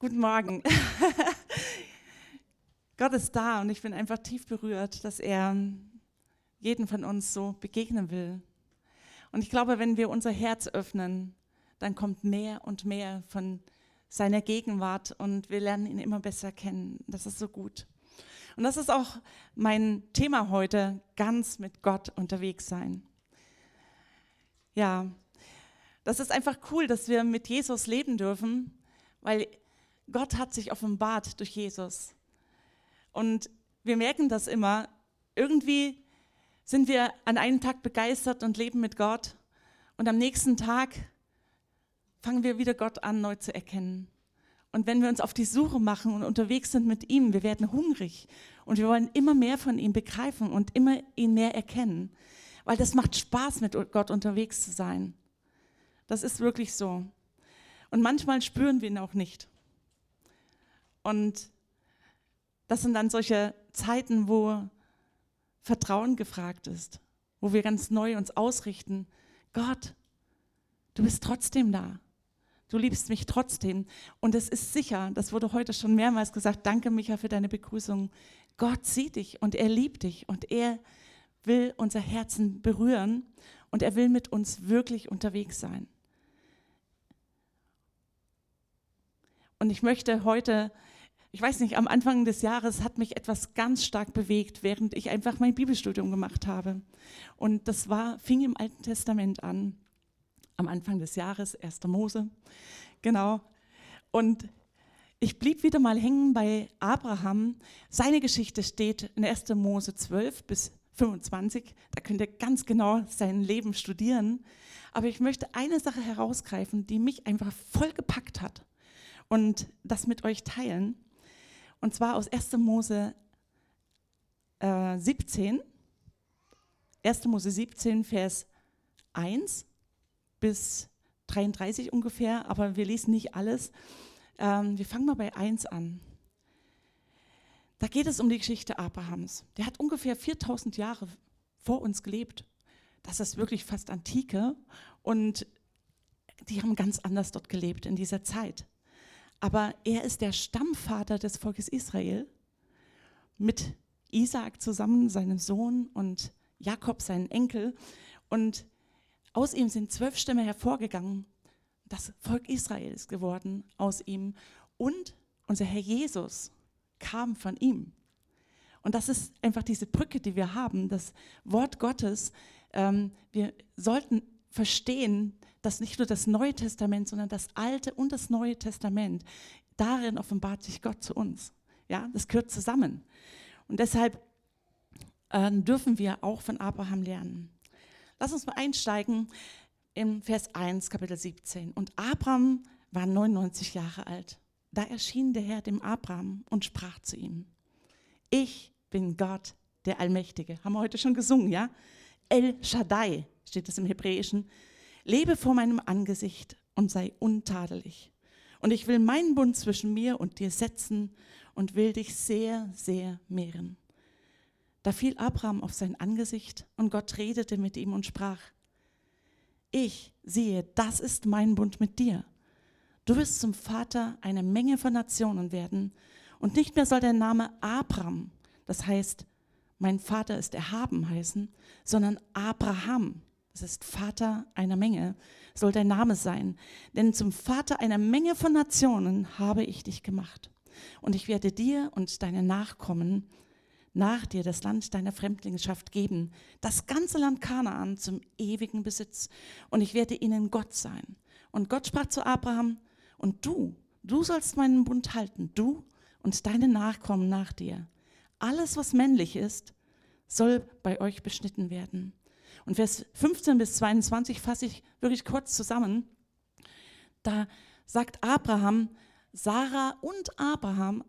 Guten Morgen. Gott ist da und ich bin einfach tief berührt, dass er jeden von uns so begegnen will. Und ich glaube, wenn wir unser Herz öffnen, dann kommt mehr und mehr von seiner Gegenwart und wir lernen ihn immer besser kennen. Das ist so gut. Und das ist auch mein Thema heute, ganz mit Gott unterwegs sein. Ja, das ist einfach cool, dass wir mit Jesus leben dürfen, weil Gott hat sich offenbart durch Jesus. Und wir merken das immer. Irgendwie sind wir an einem Tag begeistert und leben mit Gott. Und am nächsten Tag fangen wir wieder Gott an, neu zu erkennen. Und wenn wir uns auf die Suche machen und unterwegs sind mit ihm, wir werden hungrig und wir wollen immer mehr von ihm begreifen und immer ihn mehr erkennen, weil das macht Spaß, mit Gott unterwegs zu sein. Das ist wirklich so. Und manchmal spüren wir ihn auch nicht. Und das sind dann solche Zeiten, wo Vertrauen gefragt ist, wo wir ganz neu uns ausrichten. Gott, du bist trotzdem da. Du liebst mich trotzdem. Und es ist sicher, das wurde heute schon mehrmals gesagt, danke Micha für deine Begrüßung. Gott sieht dich und er liebt dich und er will unser Herzen berühren und er will mit uns wirklich unterwegs sein. Und ich möchte heute ich weiß nicht, am Anfang des Jahres hat mich etwas ganz stark bewegt, während ich einfach mein Bibelstudium gemacht habe. Und das war, fing im Alten Testament an, am Anfang des Jahres, 1. Mose, genau. Und ich blieb wieder mal hängen bei Abraham. Seine Geschichte steht in 1. Mose 12 bis 25. Da könnt ihr ganz genau sein Leben studieren. Aber ich möchte eine Sache herausgreifen, die mich einfach voll gepackt hat und das mit euch teilen. Und zwar aus 1. Mose äh, 17. 1. Mose 17, Vers 1 bis 33 ungefähr, aber wir lesen nicht alles. Ähm, wir fangen mal bei 1 an. Da geht es um die Geschichte Abrahams. Der hat ungefähr 4000 Jahre vor uns gelebt. Das ist wirklich fast Antike. Und die haben ganz anders dort gelebt in dieser Zeit. Aber er ist der Stammvater des Volkes Israel mit Isaak zusammen, seinem Sohn, und Jakob, seinen Enkel. Und aus ihm sind zwölf Stämme hervorgegangen. Das Volk Israel ist geworden aus ihm. Und unser Herr Jesus kam von ihm. Und das ist einfach diese Brücke, die wir haben, das Wort Gottes. Ähm, wir sollten verstehen, dass nicht nur das Neue Testament, sondern das Alte und das Neue Testament, darin offenbart sich Gott zu uns. Ja, das gehört zusammen. Und deshalb äh, dürfen wir auch von Abraham lernen. Lass uns mal einsteigen in Vers 1, Kapitel 17. Und Abraham war 99 Jahre alt. Da erschien der Herr dem Abraham und sprach zu ihm: Ich bin Gott, der Allmächtige. Haben wir heute schon gesungen, ja? El Shaddai steht es im Hebräischen. Lebe vor meinem Angesicht und sei untadelig. Und ich will meinen Bund zwischen mir und dir setzen und will dich sehr, sehr mehren. Da fiel Abraham auf sein Angesicht und Gott redete mit ihm und sprach, ich sehe, das ist mein Bund mit dir. Du wirst zum Vater einer Menge von Nationen werden und nicht mehr soll der Name Abraham, das heißt, mein Vater ist erhaben heißen, sondern Abraham, das ist Vater einer Menge, soll dein Name sein. Denn zum Vater einer Menge von Nationen habe ich dich gemacht. Und ich werde dir und deine Nachkommen nach dir das Land deiner Fremdlingschaft geben, das ganze Land Kanaan zum ewigen Besitz. Und ich werde ihnen Gott sein. Und Gott sprach zu Abraham, und du, du sollst meinen Bund halten, du und deine Nachkommen nach dir. Alles, was männlich ist, soll bei euch beschnitten werden. Und Vers 15 bis 22 fasse ich wirklich kurz zusammen. Da sagt Abraham, Sarah und Abraham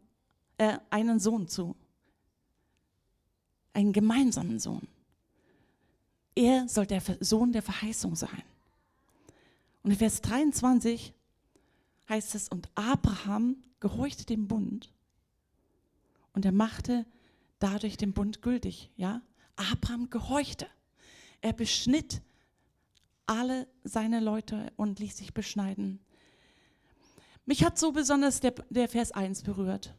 äh, einen Sohn zu. Einen gemeinsamen Sohn. Er soll der Sohn der Verheißung sein. Und in Vers 23 heißt es, und Abraham gehorchte dem Bund und er machte dadurch den Bund gültig. Ja? Abraham gehorchte. Er beschnitt alle seine Leute und ließ sich beschneiden. Mich hat so besonders der, der Vers 1 berührt.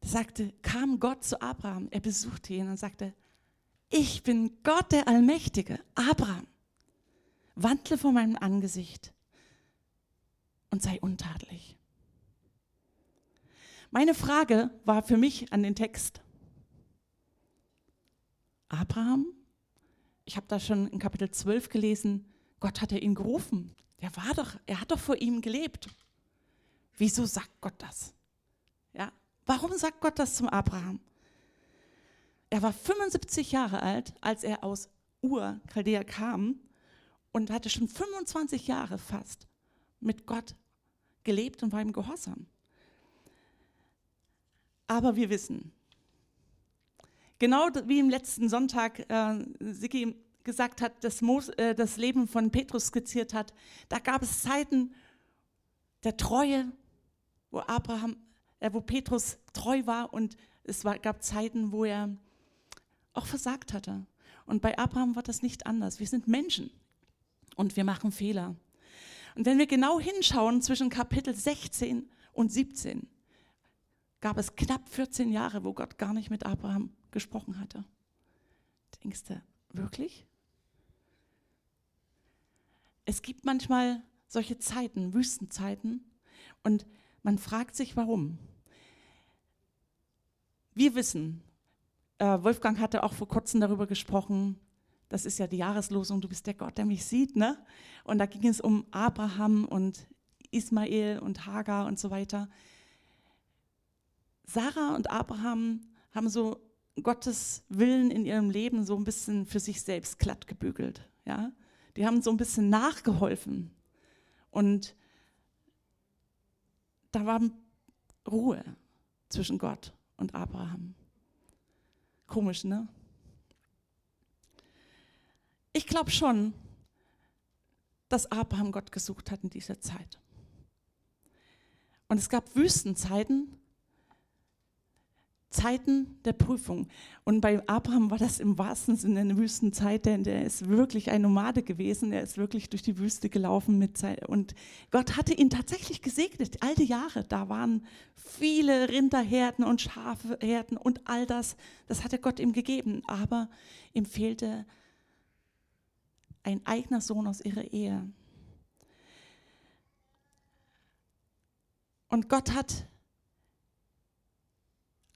Da sagte, kam Gott zu Abraham, er besuchte ihn und sagte, ich bin Gott der Allmächtige, Abraham, wandle vor meinem Angesicht und sei untadelig. Meine Frage war für mich an den Text, Abraham, ich habe da schon in Kapitel 12 gelesen, Gott hat er ihn gerufen. Der war doch, er hat doch vor ihm gelebt. Wieso sagt Gott das? Ja, warum sagt Gott das zum Abraham? Er war 75 Jahre alt, als er aus Ur, Chaldea, kam und hatte schon 25 Jahre fast mit Gott gelebt und war ihm gehorsam. Aber wir wissen, genau wie im letzten Sonntag äh, Siki gesagt hat, das, Mos, äh, das Leben von Petrus skizziert hat, da gab es Zeiten der Treue, wo Abraham, äh, wo Petrus treu war und es war, gab Zeiten, wo er auch versagt hatte. Und bei Abraham war das nicht anders. Wir sind Menschen und wir machen Fehler. Und wenn wir genau hinschauen zwischen Kapitel 16 und 17, gab es knapp 14 Jahre, wo Gott gar nicht mit Abraham gesprochen hatte. Denkst du, wirklich? Es gibt manchmal solche Zeiten, Wüstenzeiten, und man fragt sich, warum. Wir wissen, äh, Wolfgang hatte auch vor kurzem darüber gesprochen, das ist ja die Jahreslosung, du bist der Gott, der mich sieht. Ne? Und da ging es um Abraham und Ismael und Hagar und so weiter. Sarah und Abraham haben so Gottes Willen in ihrem Leben so ein bisschen für sich selbst glatt gebügelt. Ja? Die haben so ein bisschen nachgeholfen. Und da war Ruhe zwischen Gott und Abraham. Komisch, ne? Ich glaube schon, dass Abraham Gott gesucht hat in dieser Zeit. Und es gab Wüstenzeiten, Zeiten der Prüfung. Und bei Abraham war das im wahrsten Sinne eine Wüstenzeit, denn der ist wirklich ein Nomade gewesen. Er ist wirklich durch die Wüste gelaufen mit Zeit. Und Gott hatte ihn tatsächlich gesegnet, all die Jahre. Da waren viele Rinderherden und Schafherden und all das. Das hatte Gott ihm gegeben. Aber ihm fehlte ein eigener Sohn aus ihrer Ehe. Und Gott hat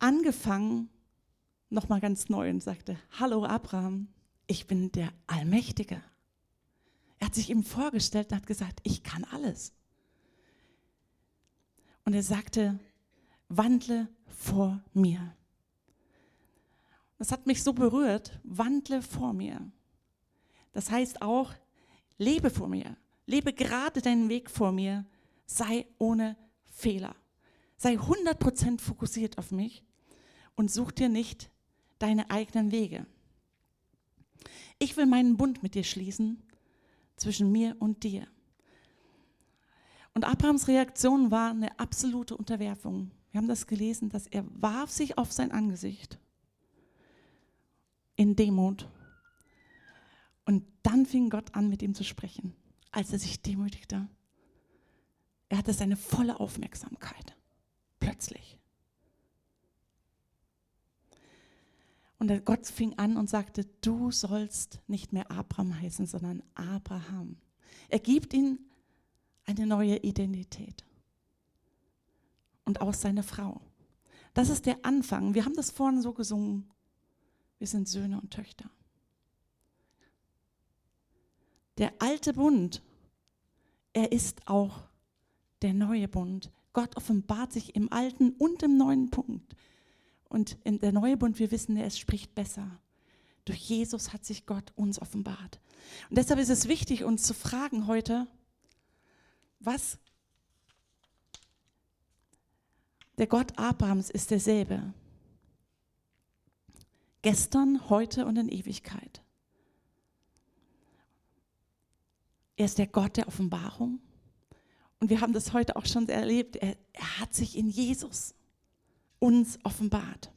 angefangen, nochmal ganz neu und sagte, hallo Abraham, ich bin der Allmächtige. Er hat sich ihm vorgestellt und hat gesagt, ich kann alles. Und er sagte, wandle vor mir. Das hat mich so berührt, wandle vor mir. Das heißt auch, lebe vor mir, lebe gerade deinen Weg vor mir, sei ohne Fehler. Sei 100% fokussiert auf mich und such dir nicht deine eigenen Wege. Ich will meinen Bund mit dir schließen zwischen mir und dir. Und Abrahams Reaktion war eine absolute Unterwerfung. Wir haben das gelesen, dass er warf sich auf sein Angesicht in Demut und dann fing Gott an, mit ihm zu sprechen, als er sich demütigte. Er hatte seine volle Aufmerksamkeit. Plötzlich. Und Gott fing an und sagte, du sollst nicht mehr Abraham heißen, sondern Abraham. Er gibt ihm eine neue Identität. Und auch seine Frau. Das ist der Anfang. Wir haben das vorhin so gesungen. Wir sind Söhne und Töchter. Der alte Bund, er ist auch der neue Bund. Gott offenbart sich im alten und im neuen Punkt. Und in der neue Bund, wir wissen, er spricht besser. Durch Jesus hat sich Gott uns offenbart. Und deshalb ist es wichtig, uns zu fragen heute, was der Gott Abrahams ist derselbe. Gestern, heute und in Ewigkeit. Er ist der Gott der Offenbarung. Und wir haben das heute auch schon erlebt. Er, er hat sich in Jesus uns offenbart.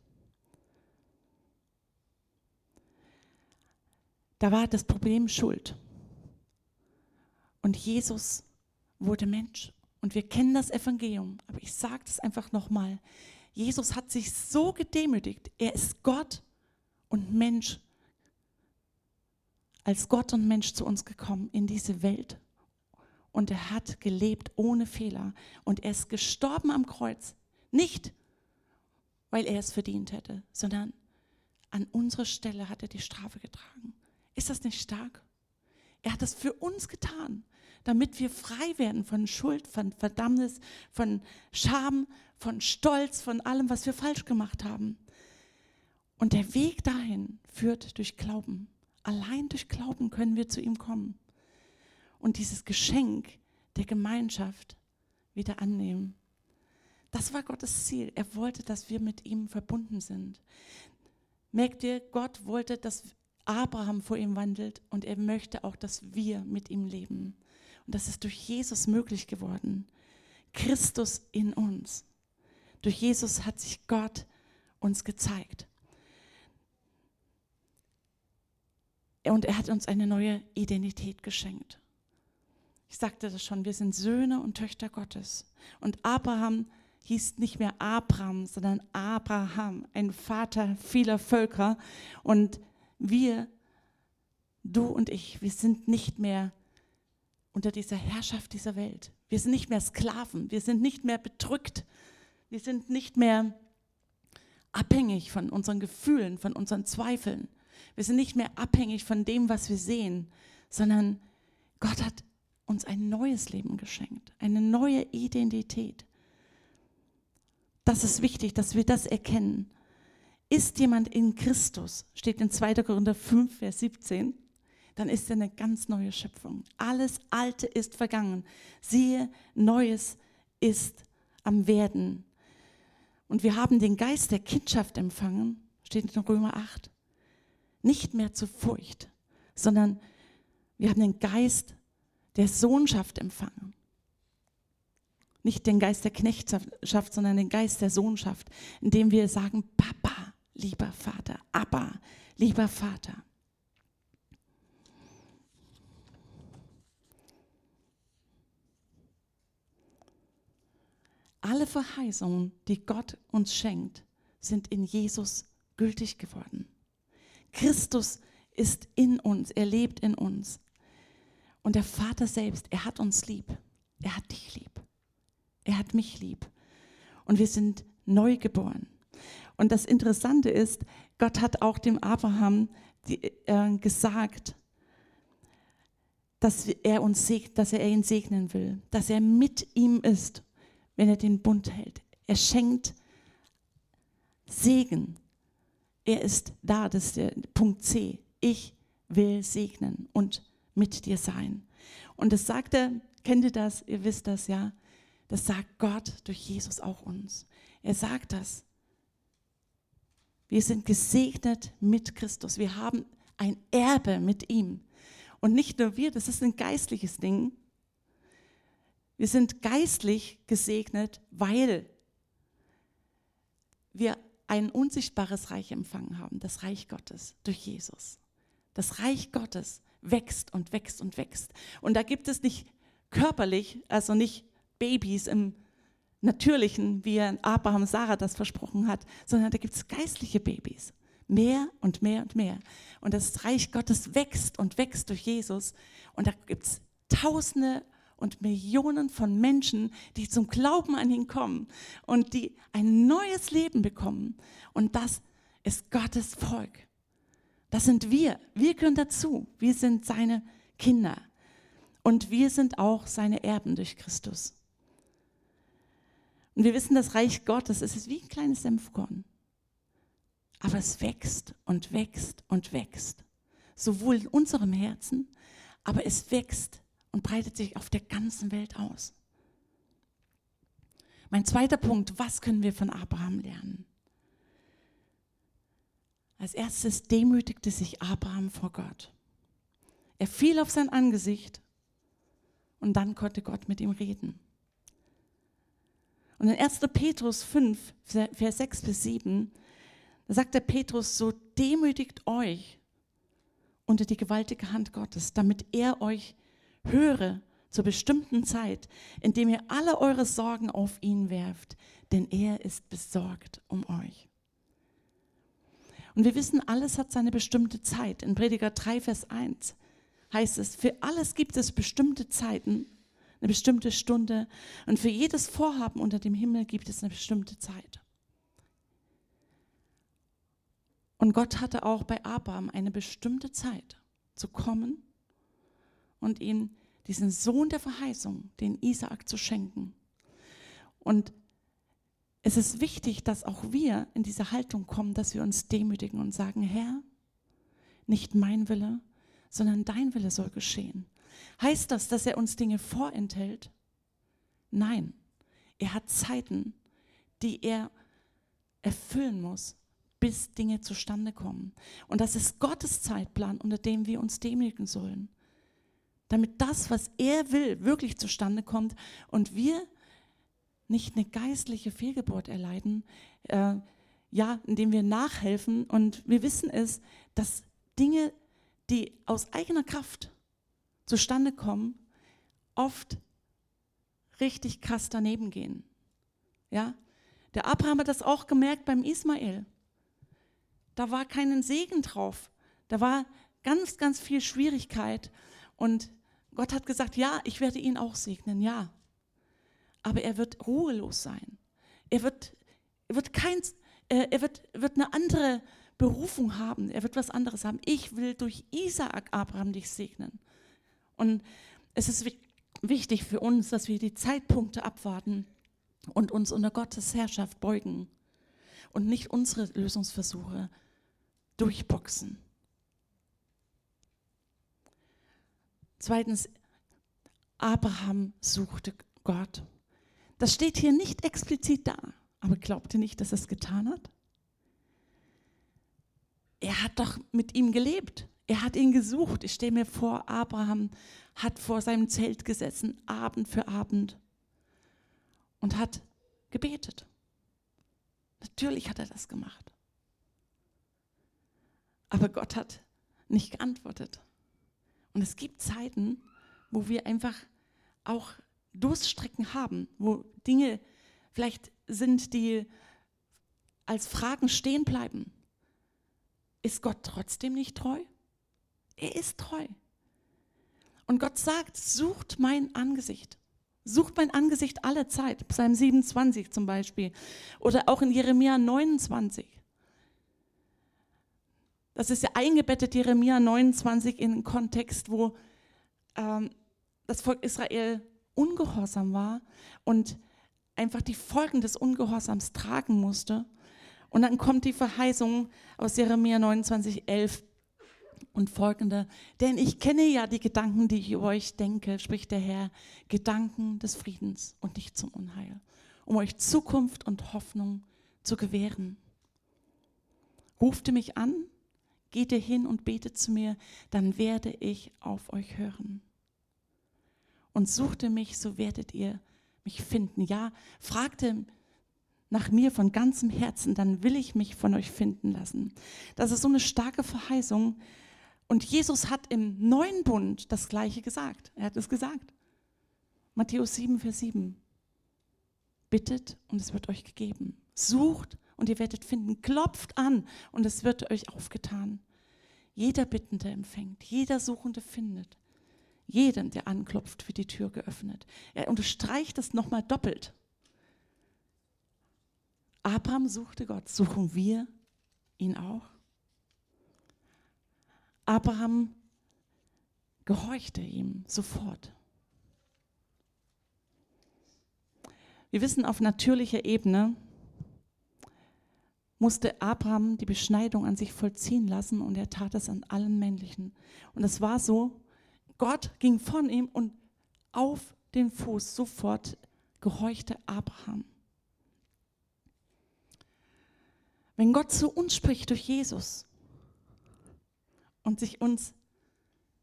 Da war das Problem Schuld. Und Jesus wurde Mensch Und wir kennen das Evangelium, aber ich sage es einfach nochmal. Jesus hat sich so gedemütigt. Er ist Gott und Mensch. Als Gott und Mensch zu uns gekommen in diese Welt. Und er hat gelebt ohne Fehler. Und er ist gestorben am Kreuz. Nicht, weil er es verdient hätte, sondern an unserer Stelle hat er die Strafe getragen. Ist das nicht stark? Er hat das für uns getan, damit wir frei werden von Schuld, von Verdammnis, von Scham, von Stolz, von allem, was wir falsch gemacht haben. Und der Weg dahin führt durch Glauben. Allein durch Glauben können wir zu ihm kommen und dieses Geschenk der Gemeinschaft wieder annehmen. Das war Gottes Ziel. Er wollte, dass wir mit ihm verbunden sind. Merkt ihr, Gott wollte, dass Abraham vor ihm wandelt und er möchte auch, dass wir mit ihm leben. Und das ist durch Jesus möglich geworden. Christus in uns. Durch Jesus hat sich Gott uns gezeigt. Und er hat uns eine neue Identität geschenkt. Ich sagte das schon, wir sind Söhne und Töchter Gottes. Und Abraham hieß nicht mehr Abraham, sondern Abraham, ein Vater vieler Völker. Und wir, du und ich, wir sind nicht mehr unter dieser Herrschaft dieser Welt. Wir sind nicht mehr Sklaven, wir sind nicht mehr bedrückt, wir sind nicht mehr abhängig von unseren Gefühlen, von unseren Zweifeln. Wir sind nicht mehr abhängig von dem, was wir sehen, sondern Gott hat uns ein neues Leben geschenkt, eine neue Identität. Das ist wichtig, dass wir das erkennen. Ist jemand in Christus, steht in 2. Korinther 5, Vers 17, dann ist er eine ganz neue Schöpfung. Alles Alte ist vergangen. Siehe, Neues ist am Werden. Und wir haben den Geist der Kindschaft empfangen, steht in Römer 8. Nicht mehr zur Furcht, sondern wir haben den Geist der Sohnschaft empfangen. Nicht den Geist der Knechtschaft, sondern den Geist der Sohnschaft, indem wir sagen, Papa, lieber Vater, Abba, lieber Vater. Alle Verheißungen, die Gott uns schenkt, sind in Jesus gültig geworden. Christus ist in uns, er lebt in uns. Und der Vater selbst, er hat uns lieb. Er hat dich lieb. Er hat mich lieb. Und wir sind neu geboren. Und das Interessante ist, Gott hat auch dem Abraham die, äh, gesagt, dass er, uns seg dass er ihn segnen will, dass er mit ihm ist, wenn er den Bund hält. Er schenkt Segen. Er ist da, das ist der Punkt C. Ich will segnen und mit dir sein. Und das sagt er, kennt ihr das? Ihr wisst das ja. Das sagt Gott durch Jesus auch uns. Er sagt das. Wir sind gesegnet mit Christus. Wir haben ein Erbe mit ihm. Und nicht nur wir, das ist ein geistliches Ding. Wir sind geistlich gesegnet, weil wir ein unsichtbares Reich empfangen haben, das Reich Gottes durch Jesus. Das Reich Gottes wächst und wächst und wächst. Und da gibt es nicht körperlich, also nicht Babys im Natürlichen, wie Abraham Sarah das versprochen hat, sondern da gibt es geistliche Babys. Mehr und mehr und mehr. Und das Reich Gottes wächst und wächst durch Jesus. Und da gibt es Tausende und Millionen von Menschen, die zum Glauben an ihn kommen und die ein neues Leben bekommen. Und das ist Gottes Volk. Das sind wir. Wir gehören dazu. Wir sind seine Kinder. Und wir sind auch seine Erben durch Christus. Und wir wissen, das Reich Gottes es ist wie ein kleines Senfkorn. Aber es wächst und wächst und wächst. Sowohl in unserem Herzen, aber es wächst und breitet sich auf der ganzen Welt aus. Mein zweiter Punkt, was können wir von Abraham lernen? Als erstes demütigte sich Abraham vor Gott. Er fiel auf sein Angesicht und dann konnte Gott mit ihm reden. Und in 1. Petrus 5, Vers 6 bis 7, da sagt der Petrus, so demütigt euch unter die gewaltige Hand Gottes, damit er euch höre zur bestimmten Zeit, indem ihr alle eure Sorgen auf ihn werft, denn er ist besorgt um euch. Und wir wissen, alles hat seine bestimmte Zeit. In Prediger 3, Vers 1 heißt es, für alles gibt es bestimmte Zeiten, eine bestimmte Stunde und für jedes Vorhaben unter dem Himmel gibt es eine bestimmte Zeit. Und Gott hatte auch bei Abraham eine bestimmte Zeit zu kommen und ihm diesen Sohn der Verheißung, den Isaak, zu schenken. Und es ist wichtig, dass auch wir in diese Haltung kommen, dass wir uns demütigen und sagen, Herr, nicht mein Wille, sondern dein Wille soll geschehen. Heißt das, dass er uns Dinge vorenthält? Nein, er hat Zeiten, die er erfüllen muss, bis Dinge zustande kommen. Und das ist Gottes Zeitplan, unter dem wir uns demütigen sollen. Damit das, was er will, wirklich zustande kommt und wir nicht eine geistliche Fehlgeburt erleiden, äh, ja, indem wir nachhelfen und wir wissen es, dass Dinge, die aus eigener Kraft zustande kommen, oft richtig krass daneben gehen. Ja, der Abraham hat das auch gemerkt beim Ismael. Da war keinen Segen drauf. Da war ganz, ganz viel Schwierigkeit. Und Gott hat gesagt, ja, ich werde ihn auch segnen, ja aber er wird ruhelos sein. Er wird, er wird, kein, äh, er wird, wird eine andere Berufung haben. Er wird was anderes haben. Ich will durch Isaak Abraham dich segnen. Und es ist wichtig für uns, dass wir die Zeitpunkte abwarten und uns unter Gottes Herrschaft beugen und nicht unsere Lösungsversuche durchboxen. Zweitens, Abraham suchte Gott. Das steht hier nicht explizit da. Aber glaubt ihr nicht, dass er es getan hat? Er hat doch mit ihm gelebt. Er hat ihn gesucht. Ich stelle mir vor, Abraham hat vor seinem Zelt gesessen, Abend für Abend, und hat gebetet. Natürlich hat er das gemacht. Aber Gott hat nicht geantwortet. Und es gibt Zeiten, wo wir einfach auch Durststrecken haben, wo Dinge vielleicht sind, die als Fragen stehen bleiben. Ist Gott trotzdem nicht treu? Er ist treu. Und Gott sagt, sucht mein Angesicht. Sucht mein Angesicht alle Zeit. Psalm 27 zum Beispiel. Oder auch in Jeremia 29. Das ist ja eingebettet, Jeremia 29, in einen Kontext, wo ähm, das Volk Israel ungehorsam war und einfach die Folgen des Ungehorsams tragen musste. Und dann kommt die Verheißung aus Jeremia 29, 11 und folgende. Denn ich kenne ja die Gedanken, die ich über euch denke, spricht der Herr, Gedanken des Friedens und nicht zum Unheil, um euch Zukunft und Hoffnung zu gewähren. Ruft ihr mich an, geht ihr hin und betet zu mir, dann werde ich auf euch hören und suchte mich, so werdet ihr mich finden. Ja, fragte nach mir von ganzem Herzen, dann will ich mich von euch finden lassen. Das ist so eine starke Verheißung. Und Jesus hat im neuen Bund das Gleiche gesagt. Er hat es gesagt. Matthäus 7, Vers 7. Bittet und es wird euch gegeben. Sucht und ihr werdet finden. Klopft an und es wird euch aufgetan. Jeder Bittende empfängt, jeder Suchende findet jedem, der anklopft, wird die Tür geöffnet. Er unterstreicht das nochmal doppelt. Abraham suchte Gott. Suchen wir ihn auch? Abraham gehorchte ihm sofort. Wir wissen, auf natürlicher Ebene musste Abraham die Beschneidung an sich vollziehen lassen und er tat es an allen männlichen. Und es war so, Gott ging von ihm und auf den Fuß sofort gehorchte Abraham. Wenn Gott zu uns spricht durch Jesus und sich uns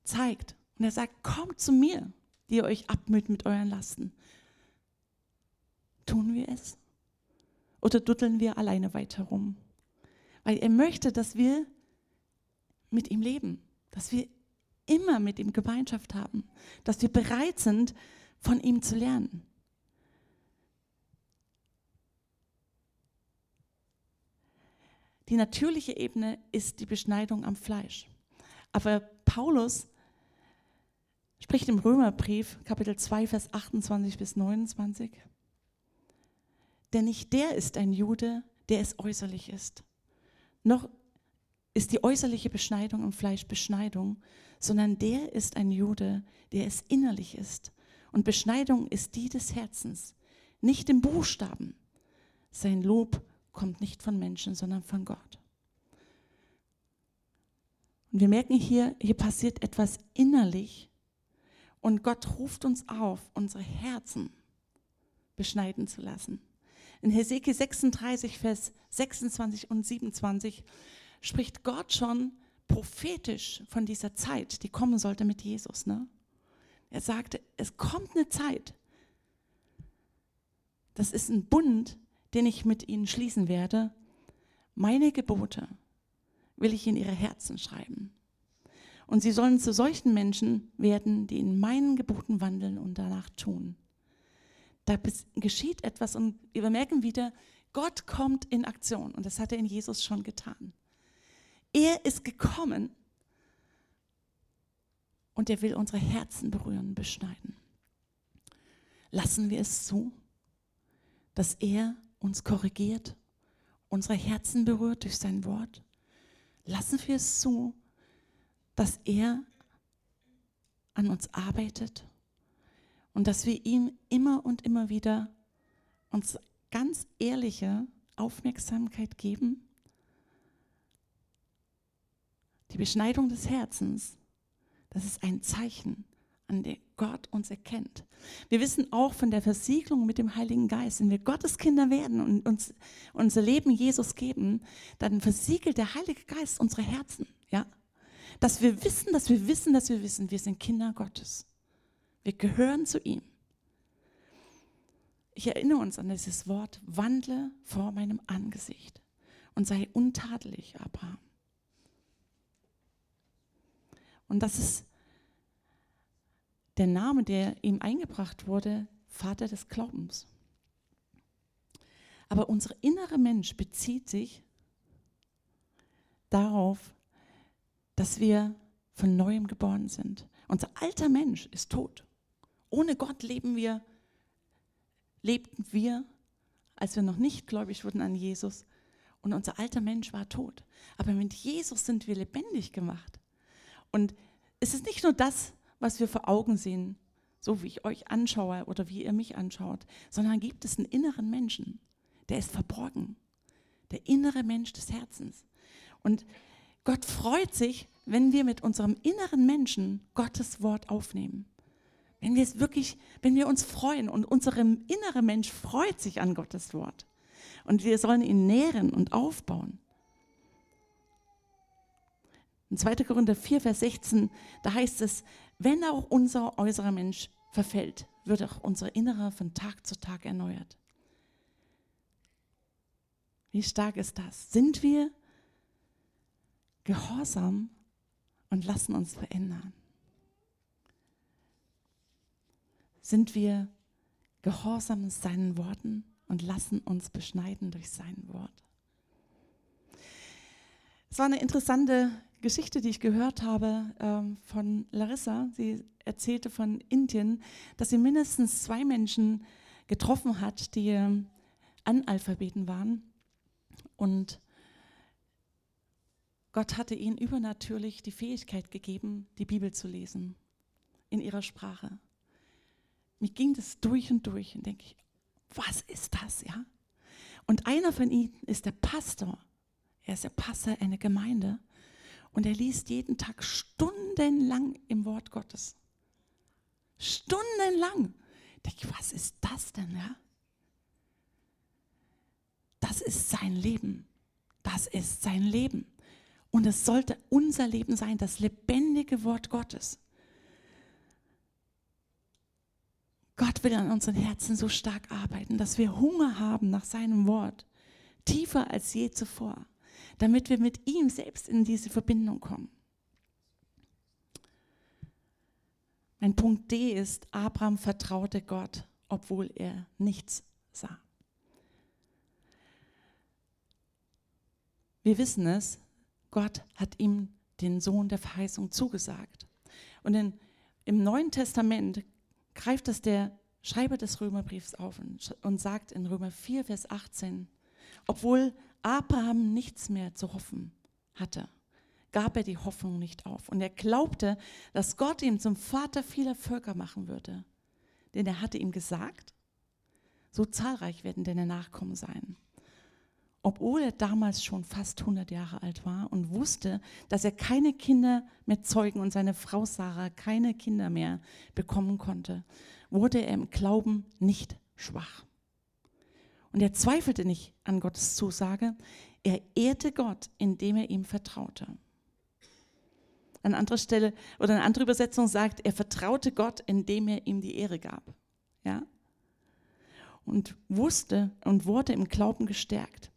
zeigt und er sagt, kommt zu mir, die ihr euch abmüht mit euren Lasten, tun wir es? Oder duddeln wir alleine weiter rum? Weil er möchte, dass wir mit ihm leben, dass wir immer mit ihm Gemeinschaft haben, dass wir bereit sind, von ihm zu lernen. Die natürliche Ebene ist die Beschneidung am Fleisch. Aber Paulus spricht im Römerbrief, Kapitel 2, Vers 28 bis 29, denn nicht der ist ein Jude, der es äußerlich ist. Noch ist die äußerliche Beschneidung im Fleisch Beschneidung, sondern der ist ein Jude, der es innerlich ist. Und Beschneidung ist die des Herzens, nicht im Buchstaben. Sein Lob kommt nicht von Menschen, sondern von Gott. Und wir merken hier, hier passiert etwas innerlich und Gott ruft uns auf, unsere Herzen beschneiden zu lassen. In Hesekiel 36, Vers 26 und 27 spricht Gott schon prophetisch von dieser Zeit, die kommen sollte mit Jesus. Ne? Er sagte, es kommt eine Zeit. Das ist ein Bund, den ich mit ihnen schließen werde. Meine Gebote will ich in ihre Herzen schreiben. Und sie sollen zu solchen Menschen werden, die in meinen Geboten wandeln und danach tun. Da geschieht etwas und wir merken wieder, Gott kommt in Aktion und das hat er in Jesus schon getan. Er ist gekommen und er will unsere Herzen berühren, beschneiden. Lassen wir es zu, dass er uns korrigiert, unsere Herzen berührt durch sein Wort? Lassen wir es zu, dass er an uns arbeitet und dass wir ihm immer und immer wieder uns ganz ehrliche Aufmerksamkeit geben? Die Beschneidung des Herzens, das ist ein Zeichen, an dem Gott uns erkennt. Wir wissen auch von der Versiegelung mit dem Heiligen Geist, wenn wir Gottes Kinder werden und uns unser Leben Jesus geben, dann versiegelt der Heilige Geist unsere Herzen, ja? Dass wir wissen, dass wir wissen, dass wir wissen, wir sind Kinder Gottes. Wir gehören zu ihm. Ich erinnere uns an dieses Wort, wandle vor meinem Angesicht und sei untadelig, Abraham. Und das ist der Name, der ihm eingebracht wurde, Vater des Glaubens. Aber unser innerer Mensch bezieht sich darauf, dass wir von neuem geboren sind. Unser alter Mensch ist tot. Ohne Gott leben wir, lebten wir, als wir noch nicht gläubig wurden an Jesus. Und unser alter Mensch war tot. Aber mit Jesus sind wir lebendig gemacht. Und es ist nicht nur das, was wir vor Augen sehen, so wie ich euch anschaue oder wie ihr mich anschaut, sondern gibt es einen inneren Menschen, der ist verborgen. Der innere Mensch des Herzens. Und Gott freut sich, wenn wir mit unserem inneren Menschen Gottes Wort aufnehmen. Wenn wir es wirklich, wenn wir uns freuen und unser innerer Mensch freut sich an Gottes Wort. Und wir sollen ihn nähren und aufbauen. In 2. Korinther 4, Vers 16, da heißt es, wenn auch unser äußerer Mensch verfällt, wird auch unser Innerer von Tag zu Tag erneuert. Wie stark ist das? Sind wir gehorsam und lassen uns verändern? Sind wir gehorsam seinen Worten und lassen uns beschneiden durch sein Wort? Es war eine interessante Geschichte, die ich gehört habe ähm, von Larissa. Sie erzählte von Indien, dass sie mindestens zwei Menschen getroffen hat, die ähm, Analphabeten waren. Und Gott hatte ihnen übernatürlich die Fähigkeit gegeben, die Bibel zu lesen in ihrer Sprache. Mir ging das durch und durch und denke ich, was ist das, ja? Und einer von ihnen ist der Pastor. Er ist der Pastor einer Gemeinde. Und er liest jeden Tag stundenlang im Wort Gottes. Stundenlang. Ich denke, was ist das denn, ja? Das ist sein Leben. Das ist sein Leben. Und es sollte unser Leben sein, das lebendige Wort Gottes. Gott will an unseren Herzen so stark arbeiten, dass wir Hunger haben nach seinem Wort, tiefer als je zuvor damit wir mit ihm selbst in diese Verbindung kommen. Mein Punkt D ist, Abraham vertraute Gott, obwohl er nichts sah. Wir wissen es, Gott hat ihm den Sohn der Verheißung zugesagt. Und in, im Neuen Testament greift das der Schreiber des Römerbriefs auf und, und sagt in Römer 4, Vers 18, obwohl Abraham nichts mehr zu hoffen hatte, gab er die Hoffnung nicht auf. Und er glaubte, dass Gott ihn zum Vater vieler Völker machen würde. Denn er hatte ihm gesagt, so zahlreich werden deine Nachkommen sein. Obwohl er damals schon fast 100 Jahre alt war und wusste, dass er keine Kinder mehr zeugen und seine Frau Sarah keine Kinder mehr bekommen konnte, wurde er im Glauben nicht schwach. Und er zweifelte nicht an Gottes Zusage, er ehrte Gott, indem er ihm vertraute. An anderer Stelle oder eine andere Übersetzung sagt, er vertraute Gott, indem er ihm die Ehre gab. Ja? Und wusste und wurde im Glauben gestärkt.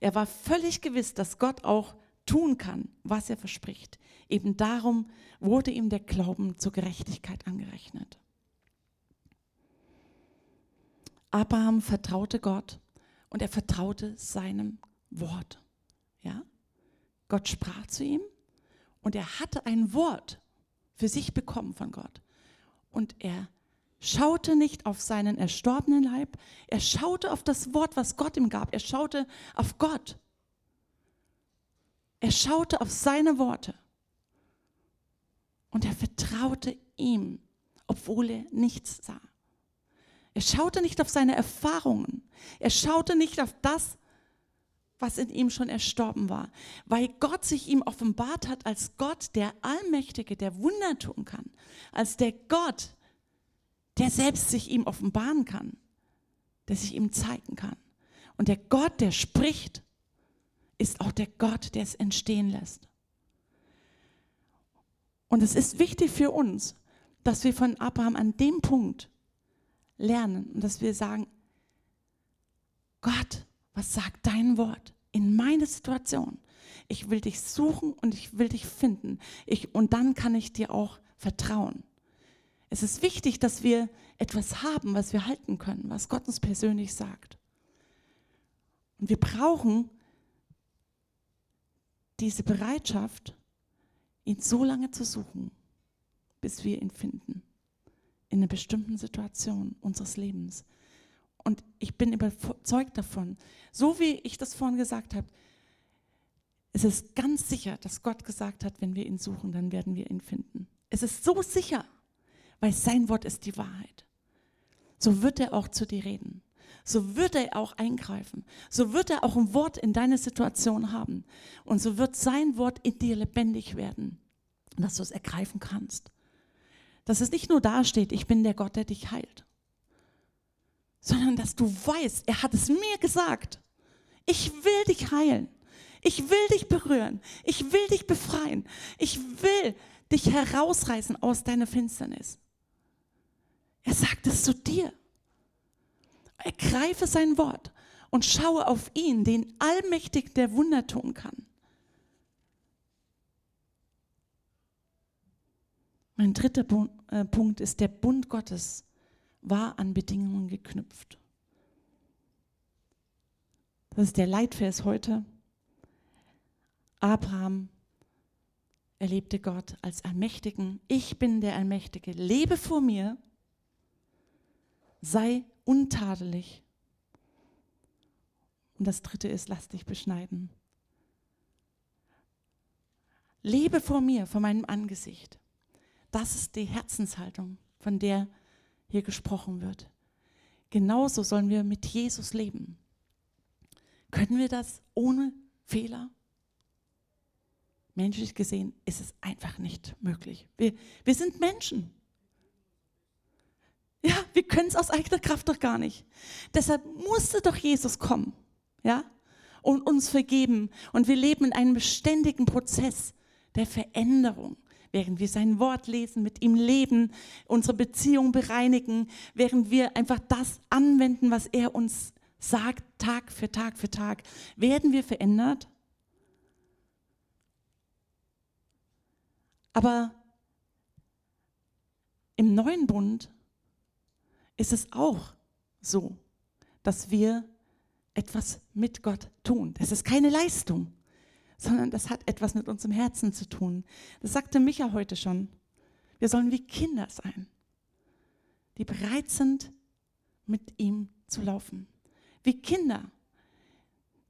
Er war völlig gewiss, dass Gott auch tun kann, was er verspricht. Eben darum wurde ihm der Glauben zur Gerechtigkeit angerechnet. Abraham vertraute Gott und er vertraute seinem Wort. Ja? Gott sprach zu ihm und er hatte ein Wort für sich bekommen von Gott. Und er schaute nicht auf seinen erstorbenen Leib, er schaute auf das Wort, was Gott ihm gab. Er schaute auf Gott. Er schaute auf seine Worte. Und er vertraute ihm, obwohl er nichts sah. Er schaute nicht auf seine Erfahrungen. Er schaute nicht auf das, was in ihm schon erstorben war, weil Gott sich ihm offenbart hat als Gott, der Allmächtige, der Wunder tun kann, als der Gott, der selbst sich ihm offenbaren kann, der sich ihm zeigen kann. Und der Gott, der spricht, ist auch der Gott, der es entstehen lässt. Und es ist wichtig für uns, dass wir von Abraham an dem Punkt lernen und dass wir sagen, Gott, was sagt dein Wort in meine Situation? Ich will dich suchen und ich will dich finden. Ich, und dann kann ich dir auch vertrauen. Es ist wichtig, dass wir etwas haben, was wir halten können, was Gott uns persönlich sagt. Und wir brauchen diese Bereitschaft, ihn so lange zu suchen, bis wir ihn finden. In einer bestimmten Situation unseres Lebens. Und ich bin überzeugt davon, so wie ich das vorhin gesagt habe, es ist ganz sicher, dass Gott gesagt hat, wenn wir ihn suchen, dann werden wir ihn finden. Es ist so sicher, weil sein Wort ist die Wahrheit. So wird er auch zu dir reden. So wird er auch eingreifen. So wird er auch ein Wort in deine Situation haben. Und so wird sein Wort in dir lebendig werden, dass du es ergreifen kannst. Dass es nicht nur dasteht, ich bin der Gott, der dich heilt sondern dass du weißt, er hat es mir gesagt. Ich will dich heilen. Ich will dich berühren. Ich will dich befreien. Ich will dich herausreißen aus deiner Finsternis. Er sagt es zu dir. Ergreife sein Wort und schaue auf ihn, den Allmächtigen, der Wunder tun kann. Mein dritter äh, Punkt ist der Bund Gottes war an Bedingungen geknüpft. Das ist der Leitvers heute. Abraham erlebte Gott als Allmächtigen. Ich bin der Allmächtige. Lebe vor mir. Sei untadelig. Und das dritte ist, lass dich beschneiden. Lebe vor mir, vor meinem Angesicht. Das ist die Herzenshaltung, von der hier gesprochen wird. Genauso sollen wir mit Jesus leben. Können wir das ohne Fehler? Menschlich gesehen ist es einfach nicht möglich. Wir, wir sind Menschen. Ja, wir können es aus eigener Kraft doch gar nicht. Deshalb musste doch Jesus kommen, ja, und uns vergeben. Und wir leben in einem beständigen Prozess der Veränderung während wir sein Wort lesen, mit ihm leben, unsere Beziehung bereinigen, während wir einfach das anwenden, was er uns sagt, Tag für Tag für Tag, werden wir verändert. Aber im neuen Bund ist es auch so, dass wir etwas mit Gott tun. Das ist keine Leistung, sondern das hat etwas mit unserem Herzen zu tun. Das sagte Micha heute schon. Wir sollen wie Kinder sein, die bereit sind, mit ihm zu laufen. Wie Kinder,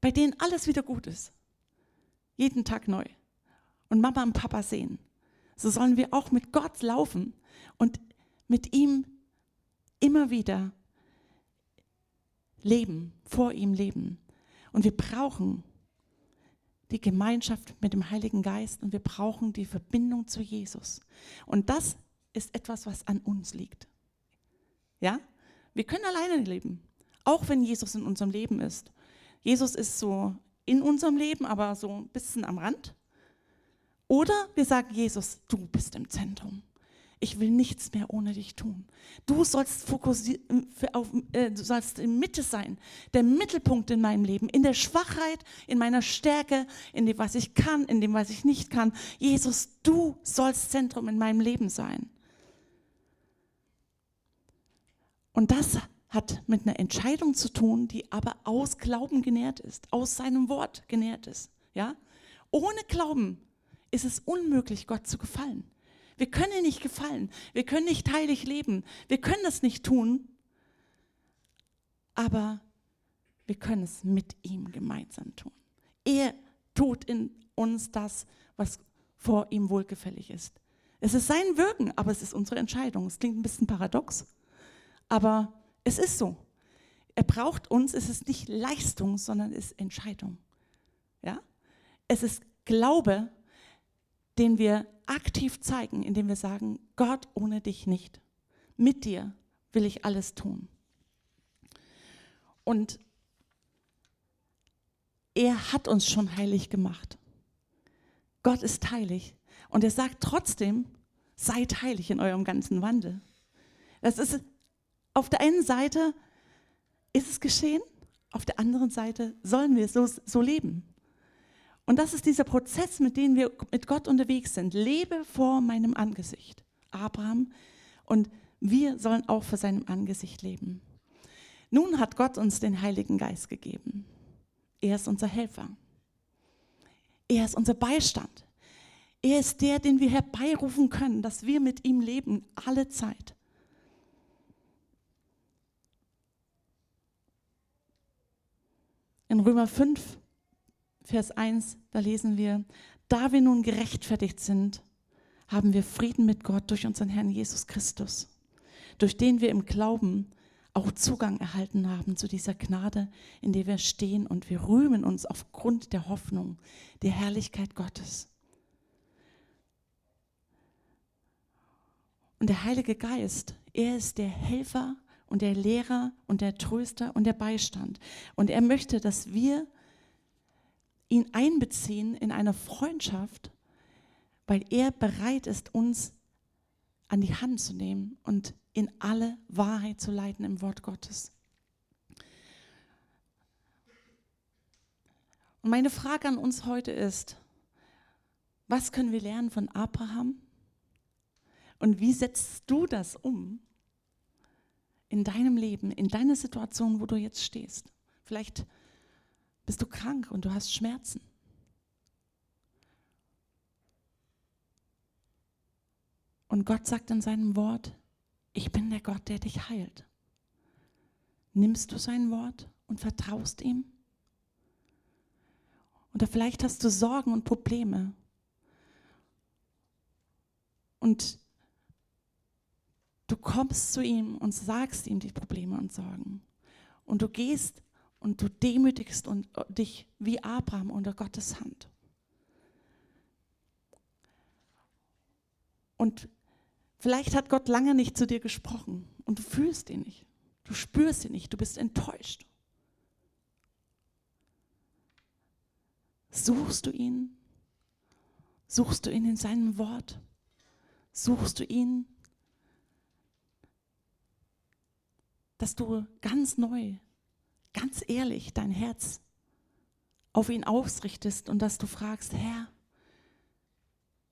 bei denen alles wieder gut ist. Jeden Tag neu. Und Mama und Papa sehen. So sollen wir auch mit Gott laufen und mit ihm immer wieder leben, vor ihm leben. Und wir brauchen die Gemeinschaft mit dem Heiligen Geist und wir brauchen die Verbindung zu Jesus. Und das ist etwas, was an uns liegt. Ja? Wir können alleine leben, auch wenn Jesus in unserem Leben ist. Jesus ist so in unserem Leben, aber so ein bisschen am Rand. Oder wir sagen, Jesus, du bist im Zentrum ich will nichts mehr ohne dich tun. Du sollst, auf, äh, du sollst in Mitte sein, der Mittelpunkt in meinem Leben, in der Schwachheit, in meiner Stärke, in dem, was ich kann, in dem, was ich nicht kann. Jesus, du sollst Zentrum in meinem Leben sein. Und das hat mit einer Entscheidung zu tun, die aber aus Glauben genährt ist, aus seinem Wort genährt ist. Ja? Ohne Glauben ist es unmöglich, Gott zu gefallen. Wir können nicht gefallen. Wir können nicht heilig leben. Wir können das nicht tun. Aber wir können es mit ihm gemeinsam tun. Er tut in uns das, was vor ihm wohlgefällig ist. Es ist sein Wirken, aber es ist unsere Entscheidung. Es klingt ein bisschen paradox, aber es ist so. Er braucht uns, es ist nicht Leistung, sondern es ist Entscheidung. Ja? Es ist Glaube, den wir aktiv zeigen, indem wir sagen, Gott ohne dich nicht. Mit dir will ich alles tun. Und er hat uns schon heilig gemacht. Gott ist heilig. Und er sagt trotzdem, seid heilig in eurem ganzen Wandel. Das ist auf der einen Seite ist es geschehen, auf der anderen Seite sollen wir so, so leben. Und das ist dieser Prozess, mit dem wir mit Gott unterwegs sind. Lebe vor meinem Angesicht. Abraham. Und wir sollen auch vor seinem Angesicht leben. Nun hat Gott uns den Heiligen Geist gegeben. Er ist unser Helfer. Er ist unser Beistand. Er ist der, den wir herbeirufen können, dass wir mit ihm leben, alle Zeit. In Römer 5 Vers 1, da lesen wir, da wir nun gerechtfertigt sind, haben wir Frieden mit Gott durch unseren Herrn Jesus Christus, durch den wir im Glauben auch Zugang erhalten haben zu dieser Gnade, in der wir stehen und wir rühmen uns aufgrund der Hoffnung, der Herrlichkeit Gottes. Und der Heilige Geist, er ist der Helfer und der Lehrer und der Tröster und der Beistand. Und er möchte, dass wir ihn einbeziehen in eine Freundschaft, weil er bereit ist, uns an die Hand zu nehmen und in alle Wahrheit zu leiten im Wort Gottes. Und meine Frage an uns heute ist, was können wir lernen von Abraham? Und wie setzt du das um in deinem Leben, in deiner Situation, wo du jetzt stehst? Vielleicht bist du krank und du hast Schmerzen. Und Gott sagt in seinem Wort, ich bin der Gott, der dich heilt. Nimmst du sein Wort und vertraust ihm? Oder vielleicht hast du Sorgen und Probleme. Und du kommst zu ihm und sagst ihm die Probleme und Sorgen. Und du gehst und du demütigst und, äh, dich wie Abraham unter Gottes Hand. Und vielleicht hat Gott lange nicht zu dir gesprochen und du fühlst ihn nicht. Du spürst ihn nicht, du bist enttäuscht. Suchst du ihn? Suchst du ihn in seinem Wort? Suchst du ihn, dass du ganz neu ganz ehrlich dein Herz auf ihn ausrichtest und dass du fragst, Herr,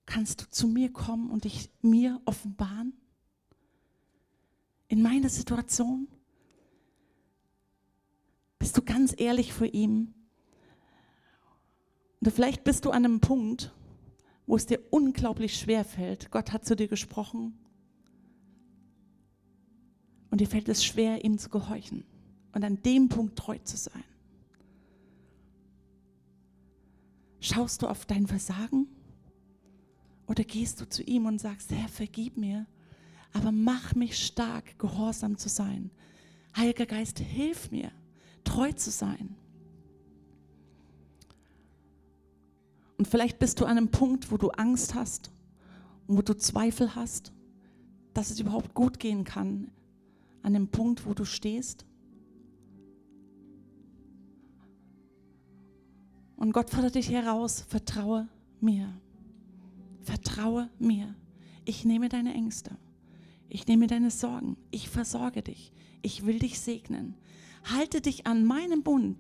kannst du zu mir kommen und dich mir offenbaren? in meiner Situation? Bist du ganz ehrlich vor ihm? Und vielleicht bist du an einem Punkt, wo es dir unglaublich schwer fällt. Gott hat zu dir gesprochen und dir fällt es schwer, ihm zu gehorchen und an dem Punkt treu zu sein. Schaust du auf dein Versagen oder gehst du zu ihm und sagst, Herr, vergib mir, aber mach mich stark, gehorsam zu sein. Heiliger Geist, hilf mir, treu zu sein. Und vielleicht bist du an einem Punkt, wo du Angst hast und wo du Zweifel hast, dass es überhaupt gut gehen kann, an dem Punkt, wo du stehst. Und Gott fordert dich heraus, vertraue mir. Vertraue mir. Ich nehme deine Ängste. Ich nehme deine Sorgen. Ich versorge dich. Ich will dich segnen. Halte dich an meinem Bund,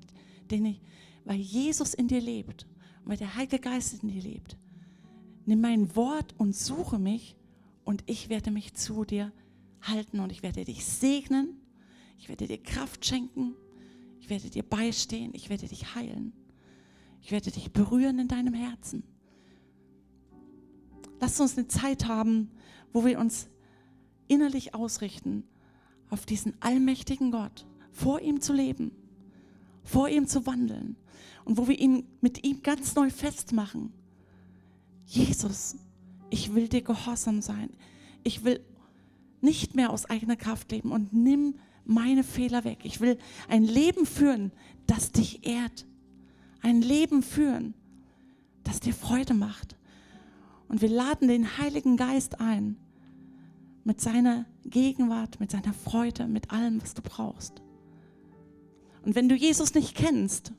den ich, weil Jesus in dir lebt weil der Heilige Geist in dir lebt. Nimm mein Wort und suche mich und ich werde mich zu dir halten und ich werde dich segnen. Ich werde dir Kraft schenken. Ich werde dir beistehen. Ich werde dich heilen. Ich werde dich berühren in deinem Herzen. Lass uns eine Zeit haben, wo wir uns innerlich ausrichten auf diesen allmächtigen Gott, vor ihm zu leben, vor ihm zu wandeln und wo wir ihn mit ihm ganz neu festmachen. Jesus, ich will dir gehorsam sein. Ich will nicht mehr aus eigener Kraft leben und nimm meine Fehler weg. Ich will ein Leben führen, das dich ehrt. Ein Leben führen, das dir Freude macht. Und wir laden den Heiligen Geist ein, mit seiner Gegenwart, mit seiner Freude, mit allem, was du brauchst. Und wenn du Jesus nicht kennst,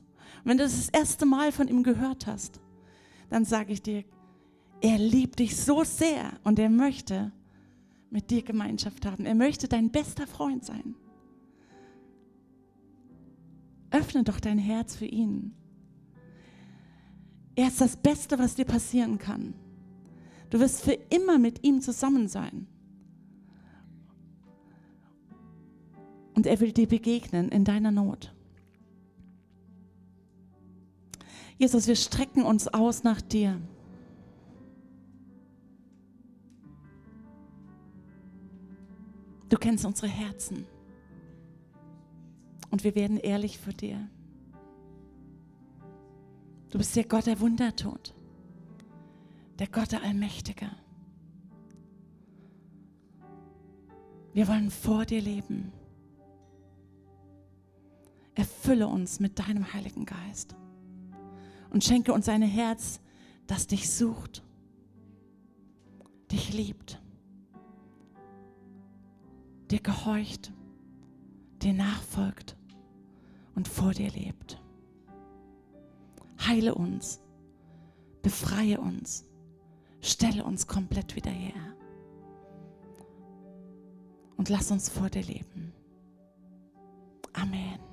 wenn du das, erste Mal von ihm gehört hast, dann sage ich dir, er liebt dich so sehr und er möchte mit dir Gemeinschaft haben. Er möchte dein bester Freund sein. Öffne doch dein Herz für ihn. Er ist das Beste, was dir passieren kann. Du wirst für immer mit ihm zusammen sein. Und er will dir begegnen in deiner Not. Jesus, wir strecken uns aus nach dir. Du kennst unsere Herzen. Und wir werden ehrlich vor dir. Du bist der Gott, der Wunder tut. Der Gott, der Allmächtige. Wir wollen vor dir leben. Erfülle uns mit deinem Heiligen Geist und schenke uns ein Herz, das dich sucht, dich liebt, dir gehorcht, dir nachfolgt und vor dir lebt. Heile uns. Befreie uns. Stelle uns komplett wieder her. Und lass uns vor dir leben. Amen.